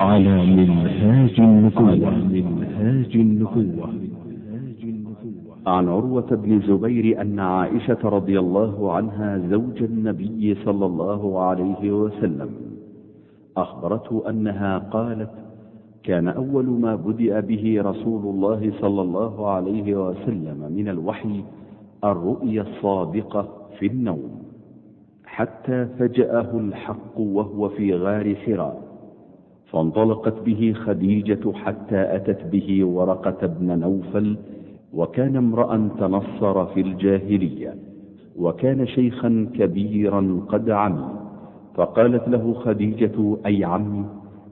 على منهاج النبوة. منهاج النبوة. عن عروة بن الزبير أن عائشة رضي الله عنها زوج النبي صلى الله عليه وسلم. أخبرته أنها قالت كان أول ما بدأ به رسول الله صلى الله عليه وسلم من الوحي الرؤيا الصادقة في النوم حتى فجأه الحق وهو في غار حراء. فانطلقت به خديجة حتى أتت به ورقة بن نوفل وكان امرأ تنصر في الجاهلية وكان شيخا كبيرا قد عمي فقالت له خديجة أي عمي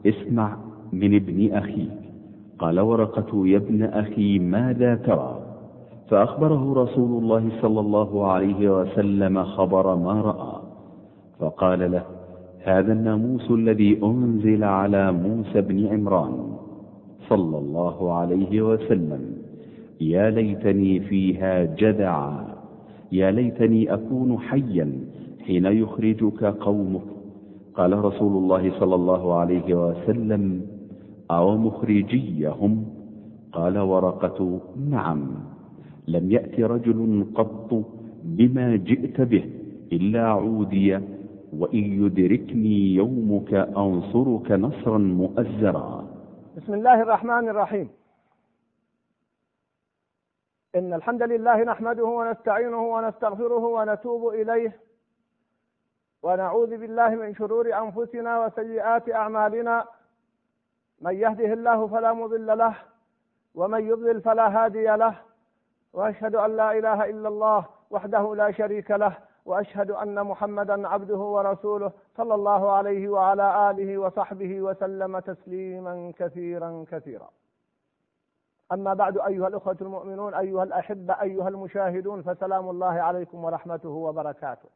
اسمع من ابن أخيك. قال ورقة يا ابن أخي ماذا ترى؟ فأخبره رسول الله صلى الله عليه وسلم خبر ما رأى فقال له هذا الناموس الذي أنزل على موسى بن عمران صلى الله عليه وسلم. يا ليتني فيها جدعا. يا ليتني أكون حيا حين يخرجك قومك. قال رسول الله صلى الله عليه وسلم أو مخرجيهم؟ قال ورقة نعم. لم يأت رجل قط بما جئت به إلا عودي وإن يدركني يومك أنصرك نصرا مؤزرا. بسم الله الرحمن الرحيم. إن الحمد لله نحمده ونستعينه ونستغفره ونتوب إليه. ونعوذ بالله من شرور أنفسنا وسيئات أعمالنا. من يهده الله فلا مضل له ومن يضلل فلا هادي له. وأشهد أن لا إله إلا الله وحده لا شريك له وأشهد أن محمدا عبده ورسوله صلى الله عليه وعلى آله وصحبه وسلم تسليما كثيرا كثيرا. أما بعد أيها الأخوة المؤمنون أيها الأحبة أيها المشاهدون فسلام الله عليكم ورحمته وبركاته.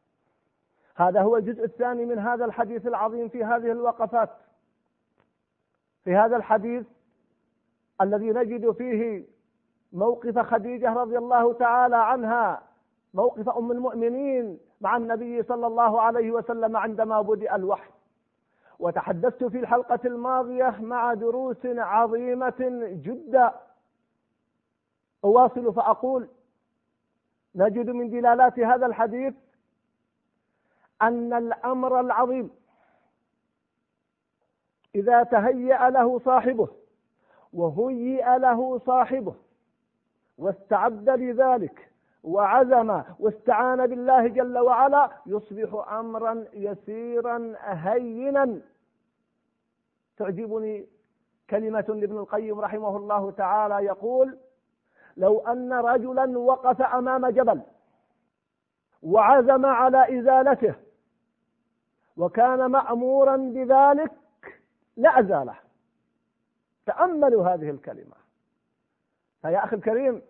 هذا هو الجزء الثاني من هذا الحديث العظيم في هذه الوقفات. في هذا الحديث الذي نجد فيه موقف خديجة رضي الله تعالى عنها موقف أم المؤمنين مع النبي صلى الله عليه وسلم عندما بدأ الوحي. وتحدثت في الحلقة الماضية مع دروس عظيمة جدا. أواصل فأقول نجد من دلالات هذا الحديث أن الأمر العظيم إذا تهيأ له صاحبه وهيئ له صاحبه واستعد لذلك وعزم واستعان بالله جل وعلا يصبح امرا يسيرا هينا. تعجبني كلمة لابن القيم رحمه الله تعالى يقول لو أن رجلا وقف أمام جبل وعزم على إزالته وكان مامورا بذلك لازاله تأملوا هذه الكلمة. فيا أخي الكريم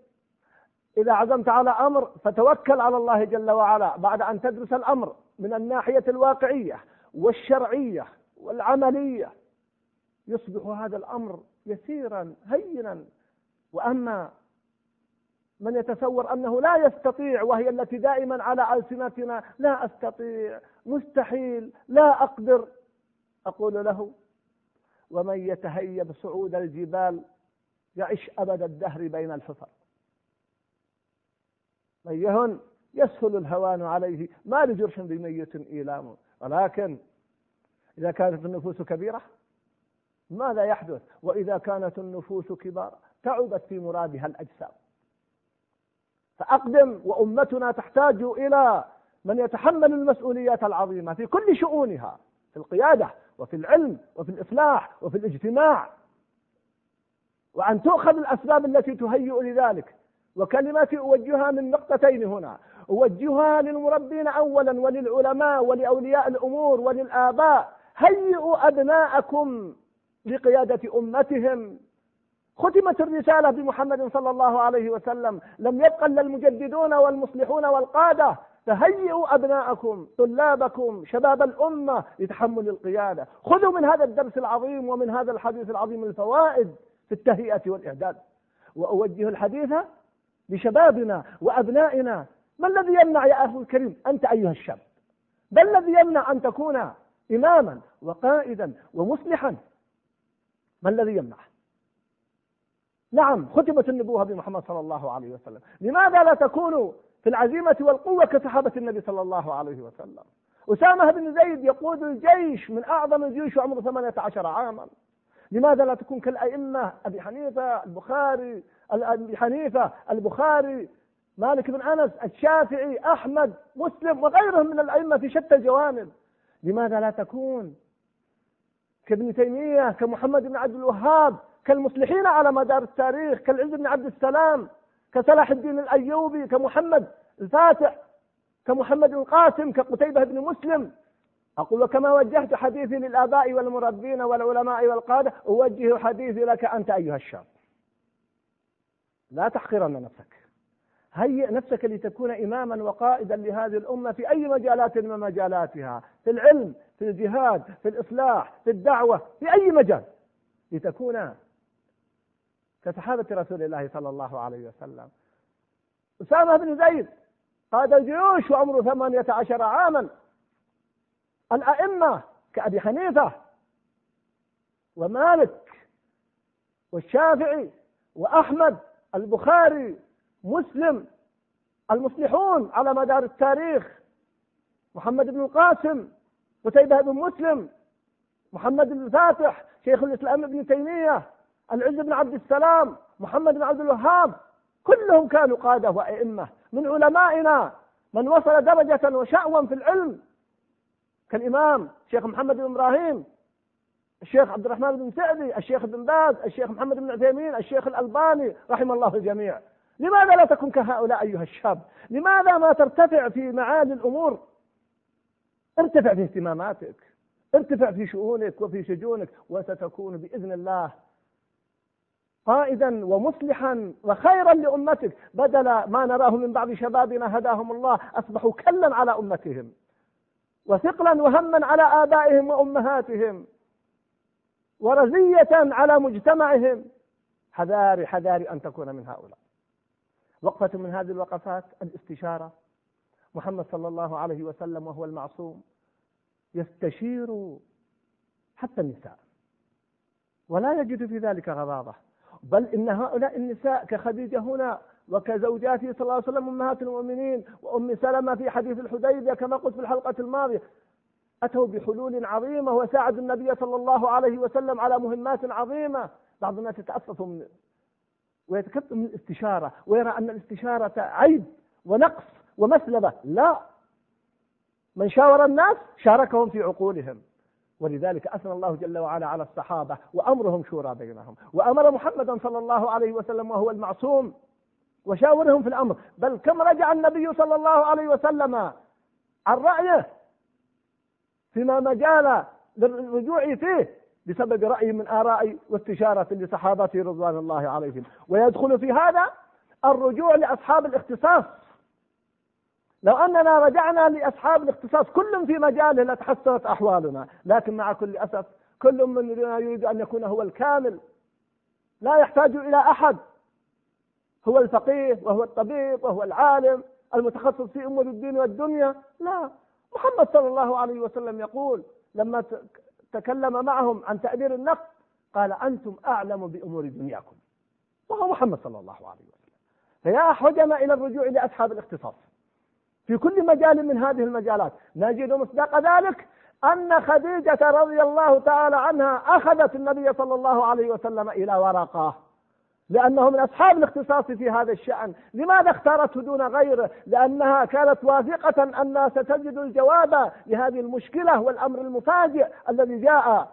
إذا عزمت على أمر فتوكل على الله جل وعلا بعد أن تدرس الأمر من الناحية الواقعية والشرعية والعملية. يصبح هذا الأمر يسيرا هينا. وأما من يتصور أنه لا يستطيع وهي التي دائما على ألسنتنا لا أستطيع مستحيل لا أقدر أقول له ومن يتهيب صعود الجبال يعيش أبد الدهر بين الحفر. من يهن يسهل الهوان عليه ما لجرش بميت إيلام. ولكن إذا كانت النفوس كبيرة ماذا يحدث؟ وإذا كانت النفوس كبار تعبت في مرادها الأجسام. فأقدم وأمتنا تحتاج إلى من يتحمل المسؤوليات العظيمة في كل شؤونها في القيادة وفي العلم وفي الإصلاح وفي الاجتماع. وأن تؤخذ الأسباب التي تهيئ لذلك. وكلمتي أوجهها من نقطتين هنا. أوجهها للمربين أولا وللعلماء ولأولياء الأمور وللآباء. هيئوا أبناءكم لقيادة أمتهم. ختمت الرسالة بمحمد صلى الله عليه وسلم. لم يبق إلا المجددون والمصلحون والقادة. فهيئوا أبناءكم طلابكم شباب الأمة لتحمل القيادة. خذوا من هذا الدرس العظيم ومن هذا الحديث العظيم الفوائد في التهيئة والإعداد. وأوجه الحديث لشبابنا وأبنائنا. ما الذي يمنع يا أخي الكريم أنت أيها الشاب؟ ما الذي يمنع أن تكون إماما وقائدا ومصلحا؟ ما الذي يمنعه نعم ختمت النبوة بمحمد صلى الله عليه وسلم. لماذا لا تكونوا في العزيمة والقوة كصحابة النبي صلى الله عليه وسلم؟ أسامة بن زيد يقود الجيش من أعظم الجيوش عمره 18 عاما. لماذا لا تكون كالأئمة؟ أبي حنيفة البخاري أبي حنيفة البخاري مالك بن أنس الشافعي أحمد مسلم وغيرهم من الأئمة في شتى الجوانب. لماذا لا تكون كابن تيمية كمحمد بن عبد الوهاب كالمصلحين على مدار التاريخ كالعز بن عبد السلام كصلاح الدين الأيوبي كمحمد الفاتح كمحمد القاسم كقتيبة بن مسلم أقول وكما وجهت حديثي للآباء والمربين والعلماء والقادة أوجه حديثي لك أنت أيها الشاب. لا تحقرن نفسك. هيئ نفسك لتكون إماما وقائدا لهذه الأمة في أي مجالات من مجالاتها في العلم في الجهاد في الإصلاح في الدعوة في أي مجال. لتكون كصحابة رسول الله صلى الله عليه وسلم. أسامة بن زيد قاد الجيوش وعمره ثمانية عشر عاما. الأئمة كأبي حنيفة ومالك والشافعي وأحمد البخاري مسلم المصلحون على مدار التاريخ محمد بن القاسم قتيبة بن مسلم محمد بن الفاتح شيخ الإسلام ابن تيمية العز بن عبد السلام محمد بن عبد الوهاب كلهم كانوا قادة وأئمة. من علمائنا من وصل درجة وشأوا في العلم كالإمام الشيخ محمد بن إبراهيم الشيخ عبد الرحمن بن سعدي الشيخ بن باز الشيخ محمد بن عثيمين الشيخ الألباني رحم الله الجميع. لماذا لا تكن كهؤلاء أيها الشاب؟ لماذا ما ترتفع في معالي الأمور؟ ارتفع في اهتماماتك ارتفع في شؤونك وفي شجونك وستكون بإذن الله قائدا ومصلحا وخيرا لأمتك بدل ما نراه من بعض شبابنا هداهم الله أصبحوا كلا على أمتهم. وثقلا وهما على آبائهم وأمهاتهم ورزية على مجتمعهم. حذاري حذاري أن تكون من هؤلاء. وقفة من هذه الوقفات الاستشارة. محمد صلى الله عليه وسلم وهو المعصوم يستشير حتى النساء. ولا يجد في ذلك غضاضة بل إن هؤلاء النساء كخديجة هنا وكزوجاته صلى الله عليه وسلم أمهات المؤمنين وأم سلمة في حديث الحديبية كما قلت في الحلقة الماضية. أتوا بحلول عظيمة وساعدوا النبي صلى الله عليه وسلم على مهمات عظيمة. بعض الناس يتأسف من ويتكتم من الاستشارة ويرى أن الاستشارة عيب ونقص ومسلبة. لا. من شاور الناس شاركهم في عقولهم. ولذلك أثنى الله جل وعلا على الصحابة وأمرهم شورى بينهم. وأمر محمدا صلى الله عليه وسلم وهو المعصوم. وشاورهم في الأمر. بل كم رجع النبي صلى الله عليه وسلم؟ عن رأيه فيما مجال للرجوع فيه بسبب رأي من آراء واستشارة لصحابته رضوان الله عليهم. ويدخل في هذا الرجوع لأصحاب الاختصاص. لو أننا رجعنا لأصحاب الاختصاص كل في مجاله لتحسنت أحوالنا. لكن مع كل أسف كل مننا يريد أن يكون هو الكامل لا يحتاج إلى أحد. هو الفقيه وهو الطبيب وهو العالم المتخصص في أمور الدين والدنيا. لا. محمد صلى الله عليه وسلم يقول لما تكلم معهم عن تأمير النقد قال أنتم أعلم بأمور دنياكم. وهو محمد صلى الله عليه وسلم. فيا أحوجنا إلى الرجوع لأصحاب الاختصاص. في كل مجال من هذه المجالات نجد مصداق ذلك أن خديجة رضي الله تعالى عنها أخذت النبي صلى الله عليه وسلم إلى ورقة. لأنه من أصحاب الاختصاص في هذا الشأن. لماذا اختارته دون غيره لأنها كانت واثقة أنها ستجد الجواب لهذه المشكلة والأمر المفاجئ الذي جاء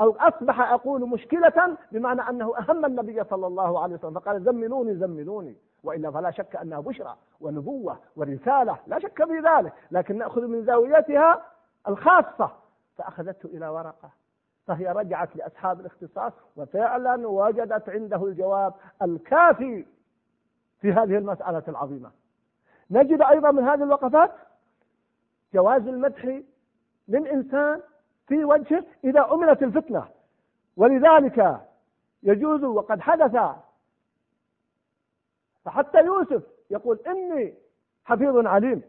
أو أصبح أقول مشكلة بمعنى أنه أهم النبي صلى الله عليه وسلم. فقال زملوني زملوني وإلا فلا شك أنها بشرى ونبوة ورسالة. لا شك في ذلك. لكن نأخذ من زاويتها الخاصة. فأخذته إلى ورقة. فهي رجعت لأصحاب الاختصاص وفعلا وجدت عنده الجواب الكافي في هذه المسألة العظيمة. نجد أيضا من هذه الوقفات جواز المدح للإنسان في وجهه إذا أمنت الفتنة. ولذلك يجوز وقد حدث فحتى يوسف يقول إني حفيظ عليم.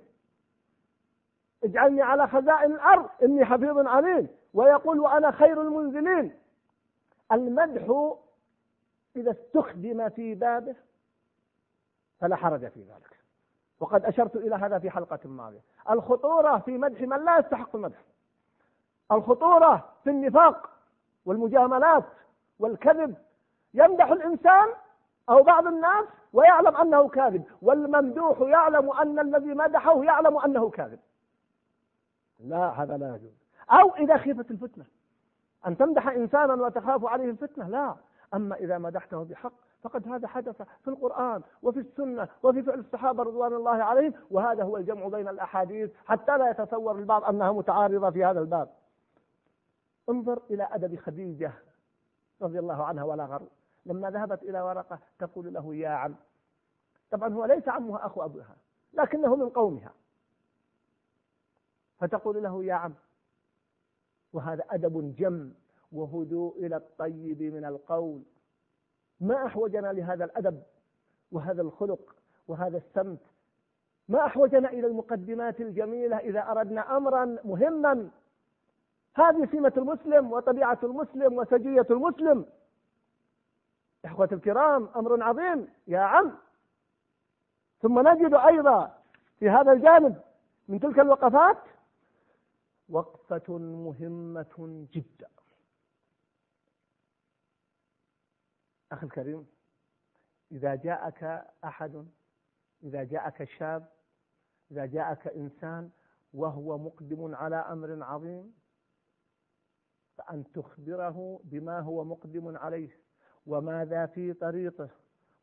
اجعلني على خزائن الأرض إني حفيظ عليم. ويقول وأنا خير المنزلين. المدح إذا استخدم في بابه فلا حرج في ذلك. وقد أشرت إلى هذا في حلقة ماضية. الخطورة في مدح من لا يستحق المدح. الخطورة في النفاق والمجاملات والكذب. يمدح الإنسان أو بعض الناس ويعلم أنه كاذب. والممدوح يعلم أن الذي مدحه يعلم أنه كاذب. لا هذا لا يجوز. أو إذا خيفت الفتنة. أن تمدح إنسانا وتخاف عليه الفتنة؟ لا. أما إذا مدحته بحق فقد هذا حدث في القرآن وفي السنة وفي فعل الصحابة رضوان الله عليهم وهذا هو الجمع بين الأحاديث حتى لا يتصور البعض أنها متعارضة في هذا الباب. انظر إلى أدب خديجة رضي الله عنها ولا غر لما ذهبت إلى ورقة تقول له يا عم. طبعا هو ليس عمها أخو أبوها لكنه من قومها. فتقول له يا عم وهذا أدب جم وهدوء إلى الطيب من القول. ما أحوجنا لهذا الأدب وهذا الخلق وهذا السمت. ما أحوجنا إلى المقدمات الجميلة إذا أردنا أمرا مهما. هذه سمة المسلم وطبيعة المسلم وسجية المسلم. إخوة الكرام أمر عظيم يا عم. ثم نجد أيضا في هذا الجانب من تلك الوقفات وقفة مهمة جدا. أخي الكريم إذا جاءك أحد إذا جاءك شاب إذا جاءك إنسان وهو مقدم على أمر عظيم فأن تخبره بما هو مقدم عليه وماذا في طريقه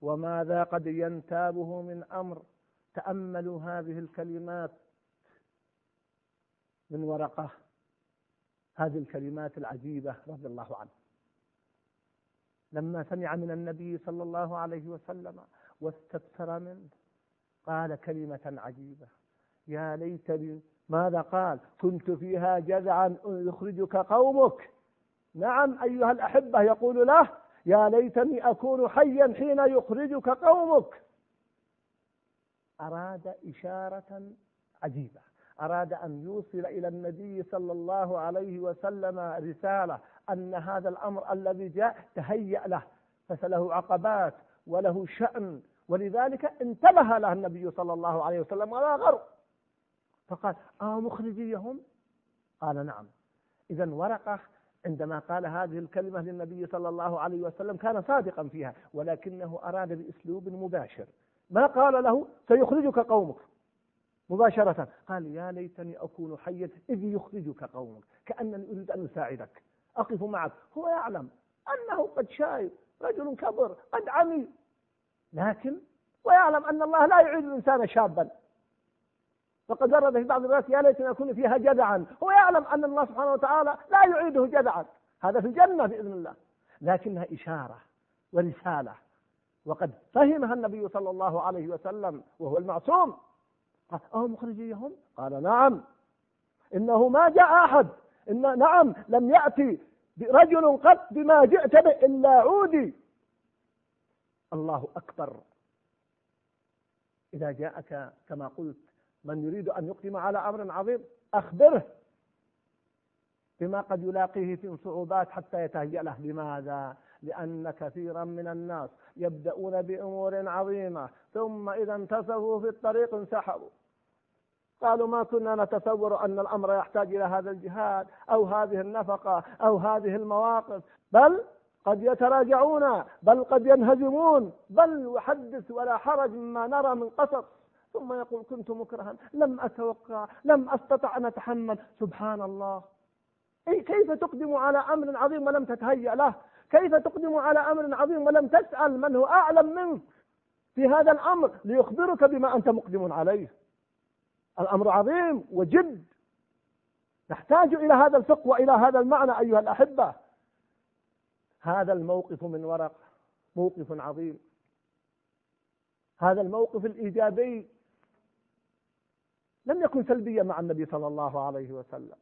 وماذا قد ينتابه من أمر. تأملوا هذه الكلمات من ورقة هذه الكلمات العجيبة رضي الله عنه. لما سمع من النبي صلى الله عليه وسلم واستبصر منه قال كلمة عجيبة. يا ليتني ماذا قال؟ كنت فيها جذعا يخرجك قومك. نعم أيها الأحبة يقول له يا ليتني أكون حيا حين يخرجك قومك. أراد إشارة عجيبة. أراد أن يوصل إلى النبي صلى الله عليه وسلم رسالة أن هذا الأمر الذي جاء تهيأ له فسله عقبات وله شأن ولذلك انتبه له النبي صلى الله عليه وسلم ولا غر. فقال آه مخرجيهم؟ قال نعم. إذا ورقة عندما قال هذه الكلمة للنبي صلى الله عليه وسلم كان صادقا فيها ولكنه أراد بأسلوب مباشر. ما قال له؟ سيخرجك قومك. مباشرة. قال يا ليتني أكون حيا إذ يخرجك قومك كأنني أريد أن أساعدك. أقف معك. هو يعلم أنه قد شايب رجل كبر قد عمي. لكن ويعلم أن الله لا يعيد الإنسان شابا. فقد ورد في بعض الروايات يا ليتني أكون فيها جدعا. هو يعلم أن الله سبحانه وتعالى لا يعيده جدعا. هذا في الجنة بإذن الله. لكنها إشارة ورسالة. وقد فهمها النبي صلى الله عليه وسلم وهو المعصوم. قال أهو مخرجيهم؟ قال نعم. إنه ما جاء أحد. إن نعم لم يأتي رجل قط بما جئت به إلا عودي. الله أكبر. إذا جاءك كما قلت من يريد أن يقدم على أمر عظيم أخبره بما قد يلاقيه في صعوبات حتى يتهيأ له. لماذا؟ لأن كثيرا من الناس يبدأون بأمور عظيمة ثم إذا انتصفوا في الطريق انسحبوا. قالوا ما كنا نتصور أن الأمر يحتاج إلى هذا الجهاد أو هذه النفقة أو هذه المواقف. بل قد يتراجعون بل قد ينهزمون بل وحدث ولا حرج مما نرى من قصص. ثم يقول كنت مكرها لم أتوقع لم أستطع أن أتحمل. سبحان الله. أي كيف تقدم على أمر عظيم ولم تتهيأ له؟ كيف تقدم على أمر عظيم ولم تسأل من هو أعلم منك في هذا الأمر ليخبرك بما أنت مقدم عليه. الأمر عظيم وجد. نحتاج إلى هذا الفقه وإلى هذا المعنى أيها الأحبة. هذا الموقف من ورق موقف عظيم. هذا الموقف الإيجابي لم يكن سلبيا مع النبي صلى الله عليه وسلم.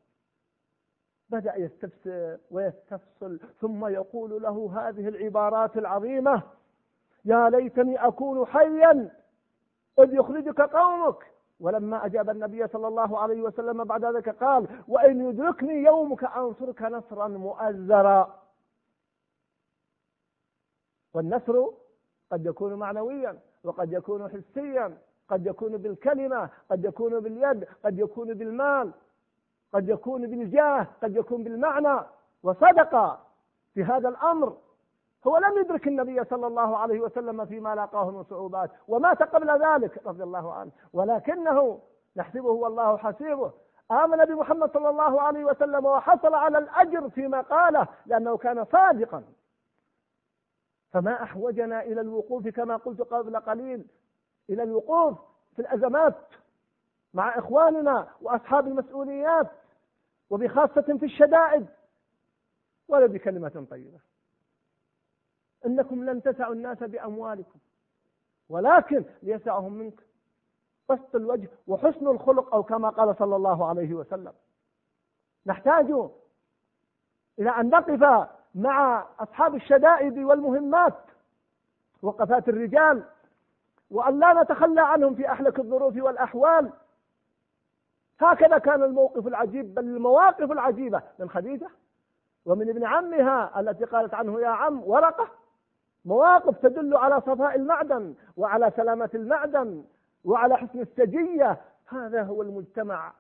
بدأ يستفسر ويستفصل ثم يقول له هذه العبارات العظيمة يا ليتني أكون حيا إذ يخرجك قومك. ولما أجاب النبي صلى الله عليه وسلم بعد ذلك قال وإن يدركني يومك أنصرك نصرا مؤزرا. والنصر قد يكون معنويا وقد يكون حسيا قد يكون بالكلمة قد يكون باليد قد يكون بالمال قد يكون بالجاه قد يكون بالمعنى. وصدق في هذا الأمر. هو لم يدرك النبي صلى الله عليه وسلم فيما لاقاه من صعوبات ومات قبل ذلك رضي الله عنه. ولكنه نحسبه والله حسيبه. آمن بمحمد صلى الله عليه وسلم وحصل على الأجر فيما قاله لأنه كان صادقا. فما أحوجنا إلى الوقوف كما قلت قبل قليل. إلى الوقوف في الأزمات مع إخواننا وأصحاب المسؤوليات وبخاصة في الشدائد. ولا بكلمة طيبة. إنكم لن تسعوا الناس بأموالكم ولكن ليسعهم منك. بسط الوجه وحسن الخلق أو كما قال صلى الله عليه وسلم. نحتاج إلى أن نقف مع أصحاب الشدائد والمهمات وقفات الرجال وأن لا نتخلى عنهم في أحلك الظروف والأحوال. هكذا كان الموقف العجيب بل المواقف العجيبة من خديجة ومن ابن عمها التي قالت عنه يا عم ورقة مواقف تدل على صفاء المعدن وعلى سلامة المعدن وعلى حسن السجية. هذا هو المجتمع.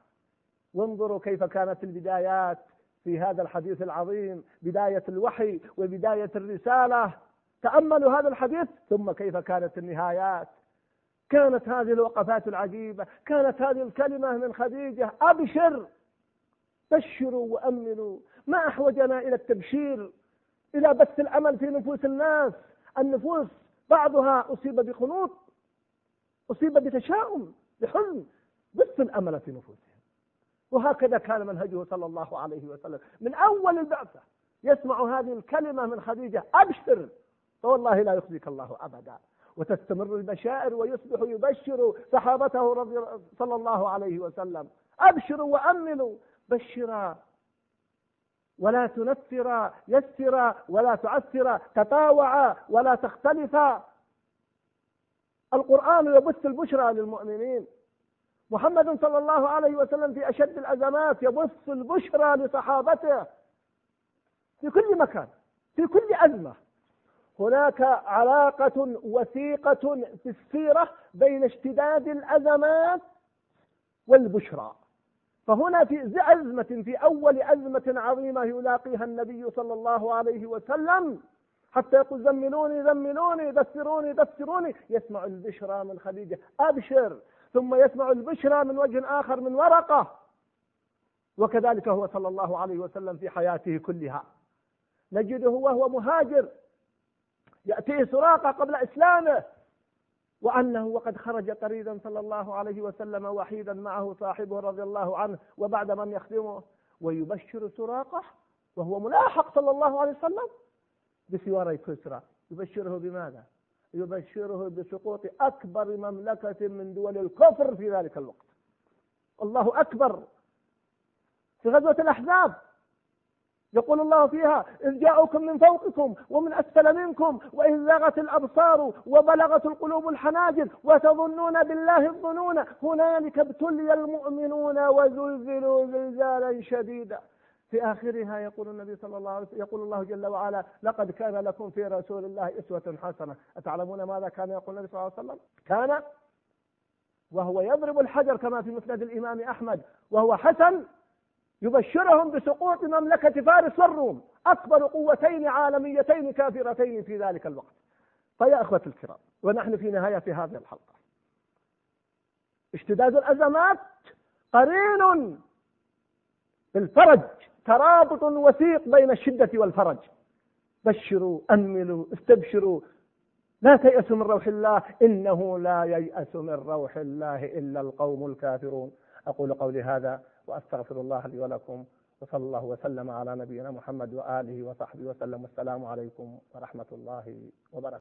وانظروا كيف كانت البدايات في هذا الحديث العظيم. بداية الوحي وبداية الرسالة. تأملوا هذا الحديث. ثم كيف كانت النهايات. كانت هذه الوقفات العجيبة. كانت هذه الكلمة من خديجة. أبشر. بشروا وأمنوا. ما أحوجنا إلى التبشير إلى بث الأمل في نفوس الناس. النفوس بعضها أصيب بقنوط أصيب بتشاؤم بحزن بث الأمل في نفوسهم. وهكذا كان منهجه صلى الله عليه وسلم. من أول البعثة يسمع هذه الكلمة من خديجة أبشر. فوالله لا يخزيك الله أبدا. وتستمر البشائر ويصبح يبشر صحابته رضي صلى الله عليه وسلم. أبشروا وأمنوا. بشرا. ولا تنفرا يسرا ولا تعسرا تطاوعا ولا تختلفا القرآن يبث البشرى للمؤمنين. محمد صلى الله عليه وسلم في أشد الأزمات يبث البشرى لصحابته. في كل مكان في كل أزمة. هناك علاقة وثيقة في السيرة بين اشتداد الأزمات والبشرى. فهنا في أزمة في أول أزمة عظيمة يلاقيها النبي صلى الله عليه وسلم حتى يقول زملوني زملوني دثروني دثروني. يسمع البشرى من خديجة. أبشر. ثم يسمع البشرى من وجه آخر من ورقة. وكذلك هو صلى الله عليه وسلم في حياته كلها. نجده وهو مهاجر. يأتيه سراقة قبل إسلامه. وأنه وقد خرج طريدا صلى الله عليه وسلم وحيدا معه صاحبه رضي الله عنه وبعد من يخدمه ويبشر سراقة وهو ملاحق صلى الله عليه وسلم بسواري كسرى يبشره بماذا؟ يبشره بسقوط أكبر مملكة من دول الكفر في ذلك الوقت. الله أكبر. في غزوة الأحزاب. يقول الله فيها إذ جاءوكم من فوقكم ومن أسفل منكم وإذ زاغت الأبصار وبلغت القلوب الحناجر وتظنون بالله الظنون هنالك ابتلي المؤمنون وزلزلوا زلزالا شديدا. في آخرها يقول النبي صلى الله عليه وسلم يقول الله جل وعلا لقد كان لكم في رسول الله أسوة حسنة. أتعلمون ماذا كان يقول النبي صلى الله عليه وسلم؟ كان وهو يضرب الحجر كما في مسند الإمام أحمد وهو حسن يبشرهم بسقوط مملكة فارس والروم. أكبر قوتين عالميتين كافرتين في ذلك الوقت. فيا أخوة الكرام ونحن في نهاية هذه الحلقة. اشتداد الأزمات قرين بالفرج ترابط وثيق بين الشدة والفرج. بشروا أملوا استبشروا. لا تيأسوا من روح الله إنه لا ييأس من روح الله إلا القوم الكافرون. أقول قولي هذا وأستغفر الله لي ولكم وصلى الله وسلم على نبينا محمد وآله وصحبه وسلم. والسلام عليكم ورحمة الله وبركاته.